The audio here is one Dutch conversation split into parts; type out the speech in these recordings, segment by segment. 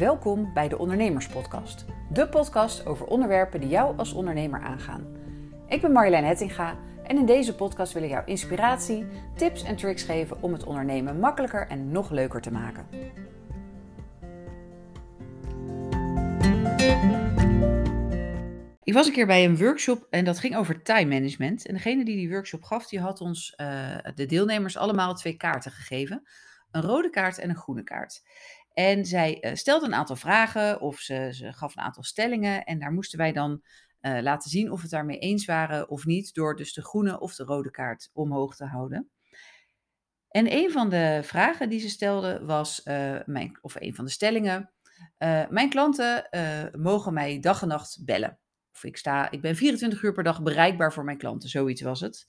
Welkom bij de Ondernemerspodcast. De podcast over onderwerpen die jou als ondernemer aangaan. Ik ben Marjolein Hettinga en in deze podcast wil ik jou inspiratie, tips en tricks geven om het ondernemen makkelijker en nog leuker te maken. Ik was een keer bij een workshop en dat ging over time management. En degene die die workshop gaf, die had ons, uh, de deelnemers, allemaal twee kaarten gegeven. Een rode kaart en een groene kaart. En zij uh, stelde een aantal vragen of ze, ze, gaf een aantal stellingen. En daar moesten wij dan uh, laten zien of we het daarmee eens waren of niet. Door dus de groene of de rode kaart omhoog te houden. En een van de vragen die ze stelde was, mijn, of een van de stellingen. mijn klanten mogen mij dag en nacht bellen. Of ik, sta, ik ben 24 uur per dag bereikbaar voor mijn klanten, zoiets was het.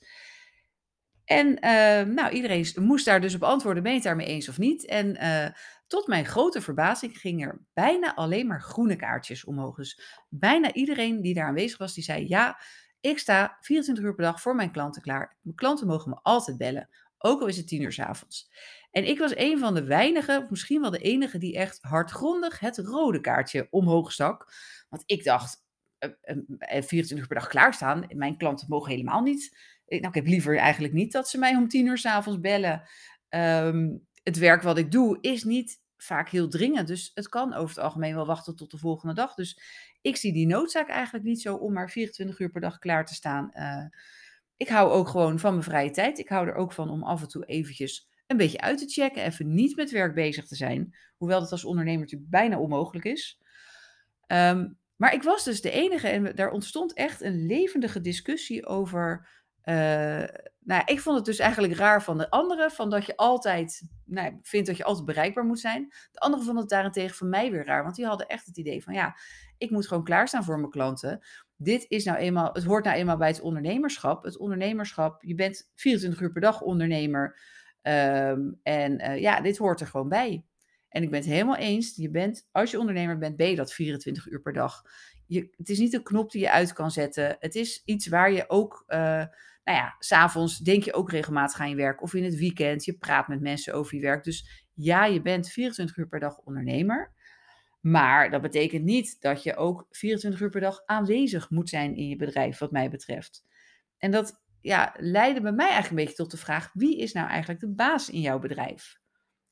En uh, nou, iedereen moest daar dus op antwoorden, ben je het daarmee eens of niet? En uh, tot mijn grote verbazing ging er bijna alleen maar groene kaartjes omhoog. Dus bijna iedereen die daar aanwezig was, die zei ja, ik sta 24 uur per dag voor mijn klanten klaar. Mijn klanten mogen me altijd bellen, ook al is het 10 uur s avonds. En ik was een van de weinigen, of misschien wel de enige, die echt hardgrondig het rode kaartje omhoog stak. Want ik dacht, 24 uur per dag klaarstaan. Mijn klanten mogen helemaal niet. Nou, ik heb liever eigenlijk niet dat ze mij om 10 uur s'avonds bellen. Um, het werk wat ik doe is niet vaak heel dringend. Dus het kan over het algemeen wel wachten tot de volgende dag. Dus ik zie die noodzaak eigenlijk niet zo om maar 24 uur per dag klaar te staan. Uh, ik hou ook gewoon van mijn vrije tijd. Ik hou er ook van om af en toe eventjes een beetje uit te checken. Even niet met werk bezig te zijn. Hoewel dat als ondernemer natuurlijk bijna onmogelijk is. Um, maar ik was dus de enige en daar ontstond echt een levendige discussie over. Uh, nou, ik vond het dus eigenlijk raar van de anderen, van dat je altijd, nou, vindt dat je altijd bereikbaar moet zijn. De anderen vonden het daarentegen van mij weer raar, want die hadden echt het idee van, ja, ik moet gewoon klaarstaan voor mijn klanten. Dit is nou eenmaal, het hoort nou eenmaal bij het ondernemerschap. Het ondernemerschap, je bent 24 uur per dag ondernemer. Um, en uh, ja, dit hoort er gewoon bij. En ik ben het helemaal eens. Je bent, als je ondernemer bent, ben je dat 24 uur per dag. Je, het is niet een knop die je uit kan zetten. Het is iets waar je ook, uh, nou ja, s'avonds denk je ook regelmatig aan je werk. Of in het weekend. Je praat met mensen over je werk. Dus ja, je bent 24 uur per dag ondernemer. Maar dat betekent niet dat je ook 24 uur per dag aanwezig moet zijn in je bedrijf, wat mij betreft. En dat ja, leidde bij mij eigenlijk een beetje tot de vraag: wie is nou eigenlijk de baas in jouw bedrijf?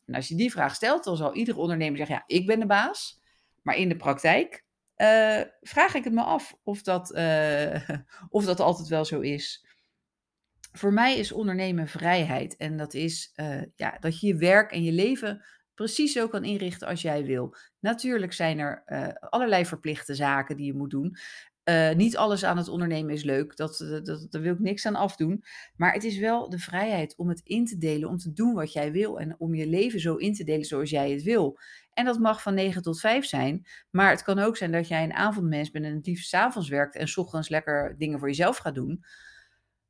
En als je die vraag stelt, dan zal ieder ondernemer zeggen, ja, ik ben de baas. Maar in de praktijk uh, vraag ik het me af of dat, uh, of dat altijd wel zo is. Voor mij is ondernemen vrijheid. En dat is uh, ja, dat je je werk en je leven precies zo kan inrichten als jij wil. Natuurlijk zijn er allerlei verplichte zaken die je moet doen. Uh, niet alles aan het ondernemen is leuk, dat, dat, daar wil ik niks aan afdoen. Maar het is wel de vrijheid om het in te delen, om te doen wat jij wil en om je leven zo in te delen zoals jij het wil. En dat mag van 9 tot 5 zijn, maar het kan ook zijn dat jij een avondmens bent en het liefst avonds werkt en s ochtends lekker dingen voor jezelf gaat doen.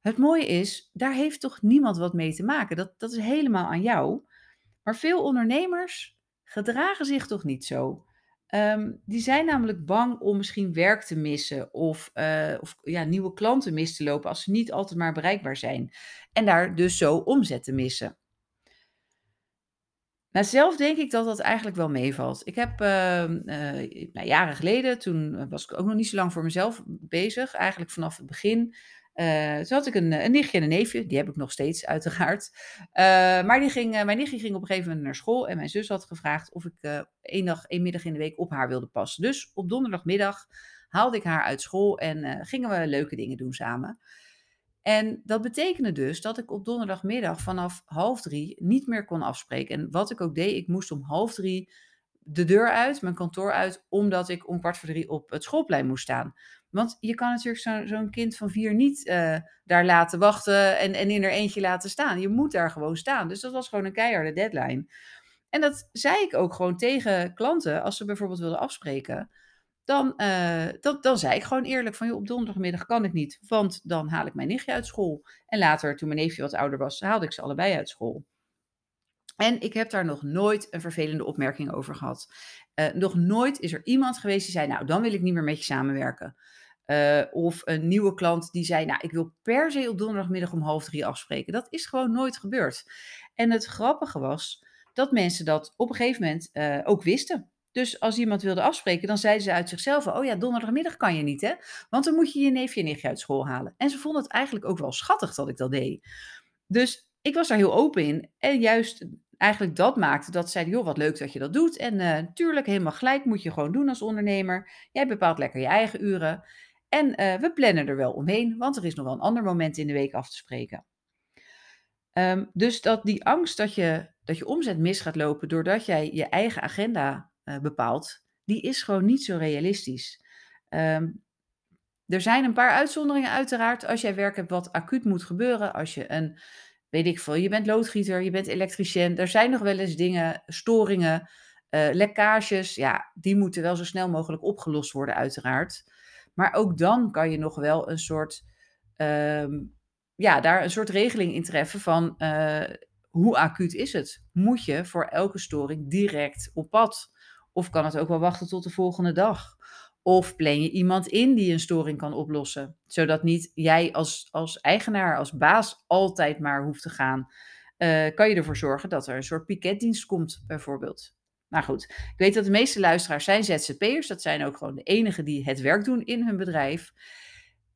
Het mooie is, daar heeft toch niemand wat mee te maken. Dat, dat is helemaal aan jou. Maar veel ondernemers gedragen zich toch niet zo. Um, die zijn namelijk bang om misschien werk te missen of, uh, of ja, nieuwe klanten mis te lopen als ze niet altijd maar bereikbaar zijn. En daar dus zo omzet te missen. Nou, zelf denk ik dat dat eigenlijk wel meevalt. Ik heb uh, uh, nou, jaren geleden, toen was ik ook nog niet zo lang voor mezelf bezig, eigenlijk vanaf het begin. Uh, toen had ik een, een, nichtje en een neefje, die heb ik nog steeds uiteraard. Uh, maar die ging, uh, mijn nichtje ging op een gegeven moment naar school en mijn zus had gevraagd of ik één dag, één middag in de week op haar wilde passen. Dus op donderdagmiddag haalde ik haar uit school en gingen we leuke dingen doen samen. En dat betekende dus dat ik op donderdagmiddag vanaf half drie niet meer kon afspreken. En wat ik ook deed, ik moest om half drie de deur uit, mijn kantoor uit, omdat ik om kwart voor drie op het schoolplein moest staan. Want je kan natuurlijk zo'n kind van vier niet uh, daar laten wachten en, en in er eentje laten staan. Je moet daar gewoon staan. Dus dat was gewoon een keiharde deadline. En dat zei ik ook gewoon tegen klanten als ze bijvoorbeeld wilden afspreken. Dan, dat, dan zei ik gewoon eerlijk van, op donderdagmiddag kan ik niet, want dan haal ik mijn nichtje uit school. En later, toen mijn neefje wat ouder was, haalde ik ze allebei uit school. En ik heb daar nog nooit een vervelende opmerking over gehad. Uh, nog nooit is er iemand geweest die zei, nou, dan wil ik niet meer met je samenwerken. Uh, of een nieuwe klant die zei, nou, ik wil per se op donderdagmiddag om half drie afspreken. Dat is gewoon nooit gebeurd. En het grappige was dat mensen dat op een gegeven moment uh, ook wisten. Dus als iemand wilde afspreken, dan zeiden ze uit zichzelf: Oh ja, donderdagmiddag kan je niet, hè? Want dan moet je je neefje en nichtje uit school halen. En ze vonden het eigenlijk ook wel schattig dat ik dat deed. Dus ik was daar heel open in. En juist eigenlijk dat maakte dat zeiden: Joh, wat leuk dat je dat doet. En natuurlijk, uh, helemaal gelijk moet je gewoon doen als ondernemer. Jij bepaalt lekker je eigen uren. En uh, we plannen er wel omheen, want er is nog wel een ander moment in de week af te spreken. Um, dus dat die angst dat je, dat je omzet mis gaat lopen doordat jij je eigen agenda uh, bepaalt, die is gewoon niet zo realistisch. Um, er zijn een paar uitzonderingen uiteraard. Als jij werk hebt wat acuut moet gebeuren, als je een, weet ik veel, je bent loodgieter, je bent elektricien, er zijn nog wel eens dingen, storingen, uh, lekkages, ja, die moeten wel zo snel mogelijk opgelost worden uiteraard. Maar ook dan kan je nog wel een soort, um, ja, daar een soort regeling in treffen van uh, hoe acuut is het? Moet je voor elke storing direct op pad? Of kan het ook wel wachten tot de volgende dag? Of plan je iemand in die een storing kan oplossen, zodat niet jij als, als eigenaar, als baas altijd maar hoeft te gaan. Uh, kan je ervoor zorgen dat er een soort piketdienst komt, bijvoorbeeld. Nou goed, ik weet dat de meeste luisteraars zijn ZZP'ers. Dat zijn ook gewoon de enigen die het werk doen in hun bedrijf.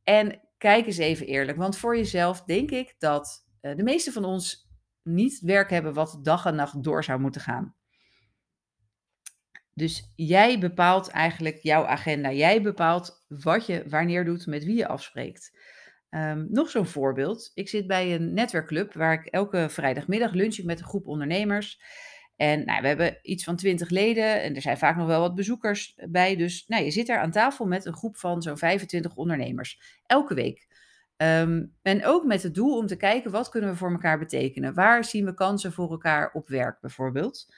En kijk eens even eerlijk, want voor jezelf denk ik dat uh, de meeste van ons niet werk hebben wat dag en nacht door zou moeten gaan. Dus jij bepaalt eigenlijk jouw agenda. Jij bepaalt wat je wanneer doet, met wie je afspreekt. Um, nog zo'n voorbeeld. Ik zit bij een netwerkclub waar ik elke vrijdagmiddag lunch met een groep ondernemers. En nou, we hebben iets van twintig leden en er zijn vaak nog wel wat bezoekers bij. Dus nou, je zit daar aan tafel met een groep van zo'n 25 ondernemers. Elke week. Um, en ook met het doel om te kijken wat kunnen we voor elkaar betekenen. Waar zien we kansen voor elkaar op werk bijvoorbeeld.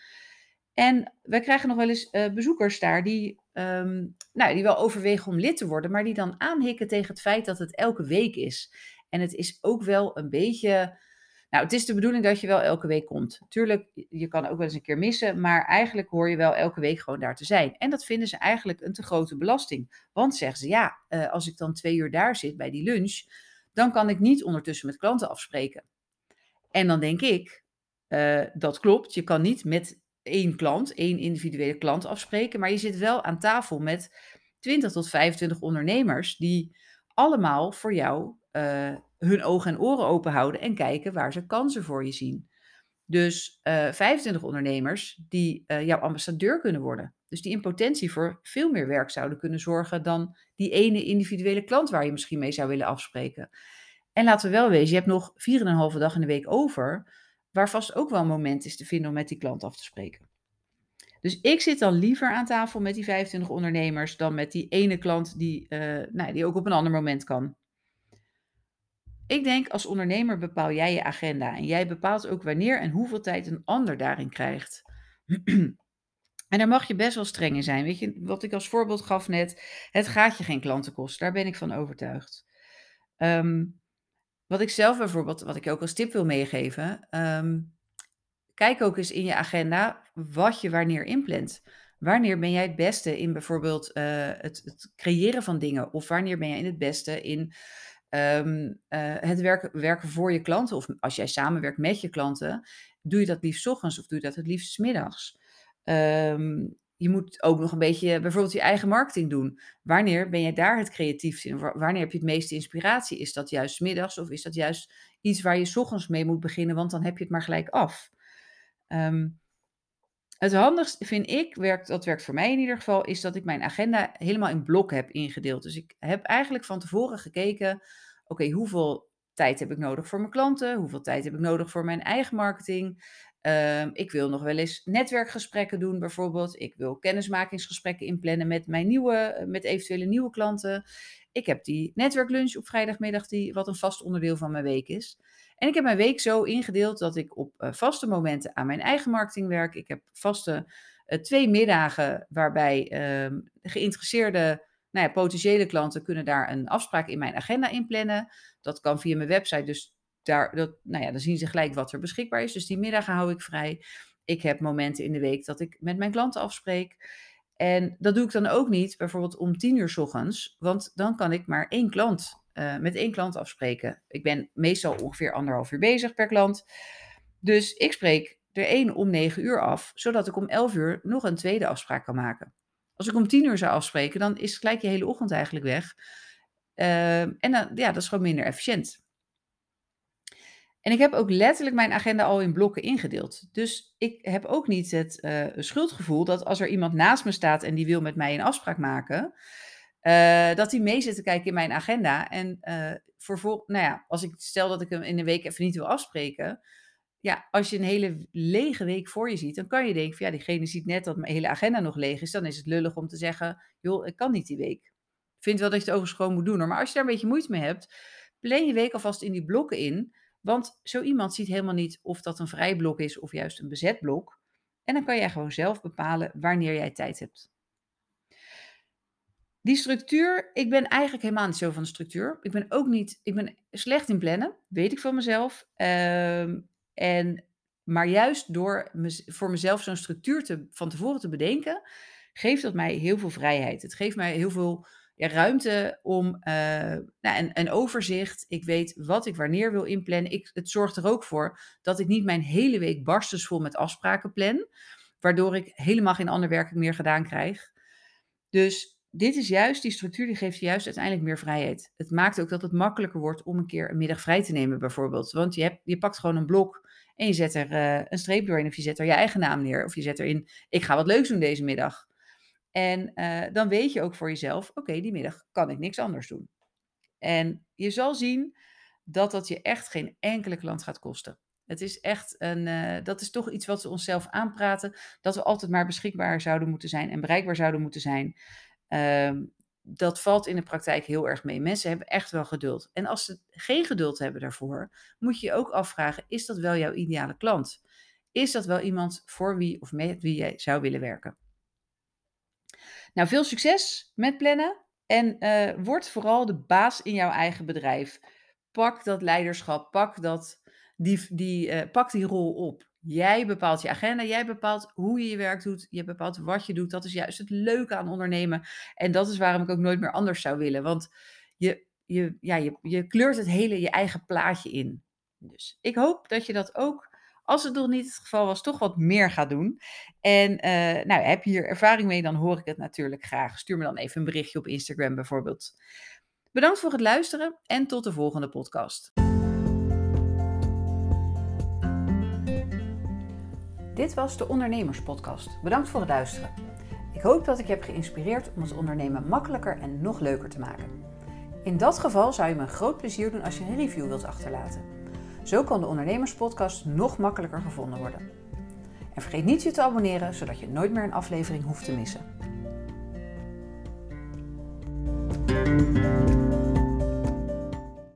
En we krijgen nog wel eens uh, bezoekers daar die, um, nou, die wel overwegen om lid te worden, maar die dan aanhikken tegen het feit dat het elke week is. En het is ook wel een beetje nou, het is de bedoeling dat je wel elke week komt. Tuurlijk, je kan ook wel eens een keer missen, maar eigenlijk hoor je wel elke week gewoon daar te zijn. En dat vinden ze eigenlijk een te grote belasting. Want zeggen ze, ja, uh, als ik dan twee uur daar zit bij die lunch, dan kan ik niet ondertussen met klanten afspreken. En dan denk ik, uh, dat klopt, je kan niet met één klant, één individuele klant afspreken, maar je zit wel aan tafel met 20 tot 25 ondernemers die allemaal voor jou uh, hun ogen en oren open houden en kijken waar ze kansen voor je zien. Dus uh, eh, 25 ondernemers die uh, jouw ambassadeur kunnen worden. Dus die in potentie voor veel meer werk zouden kunnen zorgen dan die ene individuele klant waar je misschien mee zou willen afspreken. En laten we wel wezen, je hebt nog 4,5 dag in de week over, waar vast ook wel een moment is te vinden om met die klant af te spreken. Dus ik zit dan liever aan tafel met die 25 ondernemers dan met die ene klant die, uh, nou, die ook op een ander moment kan. Ik denk als ondernemer bepaal jij je agenda en jij bepaalt ook wanneer en hoeveel tijd een ander daarin krijgt. En daar mag je best wel streng in zijn. Weet je, wat ik als voorbeeld gaf net, het gaat je geen klanten kosten. Daar ben ik van overtuigd. Um, wat ik zelf bijvoorbeeld, wat ik ook als tip wil meegeven, um, kijk ook eens in je agenda wat je wanneer inplant. Wanneer ben jij het beste in bijvoorbeeld uh, het, het, creëren van dingen? Of wanneer ben jij in het beste in um, uh, het werken, werken voor je klanten? Of als jij samenwerkt met je klanten, doe je dat liefst ochtends of doe je dat het liefst middags? Um, je moet ook nog een beetje bijvoorbeeld je eigen marketing doen. Wanneer ben je daar het creatiefst in? Wanneer heb je het meeste inspiratie? Is dat juist middags of is dat juist iets waar je ochtends mee moet beginnen, want dan heb je het maar gelijk af? Um, het handigste vind ik, werkt, dat werkt voor mij in ieder geval, is dat ik mijn agenda helemaal in blokken heb ingedeeld. Dus ik heb eigenlijk van tevoren gekeken, oké, hoeveel tijd heb ik nodig voor mijn klanten? Hoeveel tijd heb ik nodig voor mijn eigen marketing? Um, ik wil nog wel eens netwerkgesprekken doen, bijvoorbeeld. Ik wil kennismakingsgesprekken inplannen met mijn nieuwe, met eventuele nieuwe klanten. Ik heb die netwerklunch op vrijdagmiddag, die, wat een vast onderdeel van mijn week is. En ik heb mijn week zo ingedeeld dat ik op uh, vaste momenten aan mijn eigen marketing werk. Ik heb vaste uh, twee middagen waarbij uh, geïnteresseerde nou ja, potentiële klanten kunnen daar een afspraak in mijn agenda inplannen. Dat kan via mijn website, dus daar, dat, nou ja, dan zien ze gelijk wat er beschikbaar is. Dus die middagen hou ik vrij. Ik heb momenten in de week dat ik met mijn klanten afspreek. En dat doe ik dan ook niet bijvoorbeeld om tien uur s ochtends, want dan kan ik maar één klant uh, met één klant afspreken. Ik ben meestal ongeveer anderhalf uur bezig per klant. Dus ik spreek er één om 9 uur af, zodat ik om 11 uur nog een tweede afspraak kan maken. Als ik om 10 uur zou afspreken, dan is gelijk je hele ochtend eigenlijk weg. Uh, en ja, dat is gewoon minder efficiënt. En ik heb ook letterlijk mijn agenda al in blokken ingedeeld. Dus ik heb ook niet het uh, schuldgevoel dat als er iemand naast me staat en die wil met mij een afspraak maken, uh, dat hij mee zit te kijken in mijn agenda. En uh, voor, nou ja, als ik stel dat ik hem in een week even niet wil afspreken, ja, als je een hele lege week voor je ziet, dan kan je denken van ja, diegene ziet net dat mijn hele agenda nog leeg is. Dan is het lullig om te zeggen, joh, ik kan niet die week. Ik vind wel dat je het overigens gewoon moet doen. Maar als je daar een beetje moeite mee hebt, plan je week alvast in die blokken in. Want zo iemand ziet helemaal niet of dat een vrij blok is of juist een bezet blok. En dan kan jij gewoon zelf bepalen wanneer jij tijd hebt. Die structuur, ik ben eigenlijk helemaal niet zo van de structuur. Ik ben ook niet, ik ben slecht in plannen, weet ik van mezelf. Uh, en, maar juist door voor mezelf zo'n structuur te, van tevoren te bedenken, geeft dat mij heel veel vrijheid. Het geeft mij heel veel ja, ruimte om uh, nou, een, een, overzicht. Ik weet wat ik wanneer wil inplannen. Ik, het zorgt er ook voor dat ik niet mijn hele week barstensvol met afspraken plan. Waardoor ik helemaal geen ander werk meer gedaan krijg. Dus dit is juist, die structuur die geeft juist uiteindelijk meer vrijheid. Het maakt ook dat het makkelijker wordt om een keer een middag vrij te nemen bijvoorbeeld. Want je, hebt, je pakt gewoon een blok en je zet er uh, een streep doorheen of je zet er je eigen naam neer. Of je zet erin, ik ga wat leuks doen deze middag. En uh, dan weet je ook voor jezelf, oké, die middag kan ik niks anders doen. En je zal zien dat dat je echt geen enkele klant gaat kosten. Het is echt een, uh, dat is toch iets wat we onszelf aanpraten, dat we altijd maar beschikbaar zouden moeten zijn en bereikbaar zouden moeten zijn. Um, dat valt in de praktijk heel erg mee. Mensen hebben echt wel geduld. En als ze geen geduld hebben daarvoor, moet je je ook afvragen: is dat wel jouw ideale klant? Is dat wel iemand voor wie of met wie jij zou willen werken? Nou, veel succes met plannen en uh, word vooral de baas in jouw eigen bedrijf. Pak dat leiderschap, pak, dat, die, die, uh, pak die rol op. Jij bepaalt je agenda, jij bepaalt hoe je je werk doet, je bepaalt wat je doet. Dat is juist het leuke aan ondernemen. En dat is waarom ik ook nooit meer anders zou willen. Want je, je, ja, je, je kleurt het hele je eigen plaatje in. Dus ik hoop dat je dat ook, als het nog niet het geval was, toch wat meer gaat doen. En uh, nou, heb je hier ervaring mee, dan hoor ik het natuurlijk graag. Stuur me dan even een berichtje op Instagram bijvoorbeeld. Bedankt voor het luisteren en tot de volgende podcast. Dit was de Ondernemerspodcast. Bedankt voor het luisteren. Ik hoop dat ik je heb geïnspireerd om het ondernemen makkelijker en nog leuker te maken. In dat geval zou je me een groot plezier doen als je een review wilt achterlaten. Zo kan de Ondernemerspodcast nog makkelijker gevonden worden. En vergeet niet je te abonneren, zodat je nooit meer een aflevering hoeft te missen.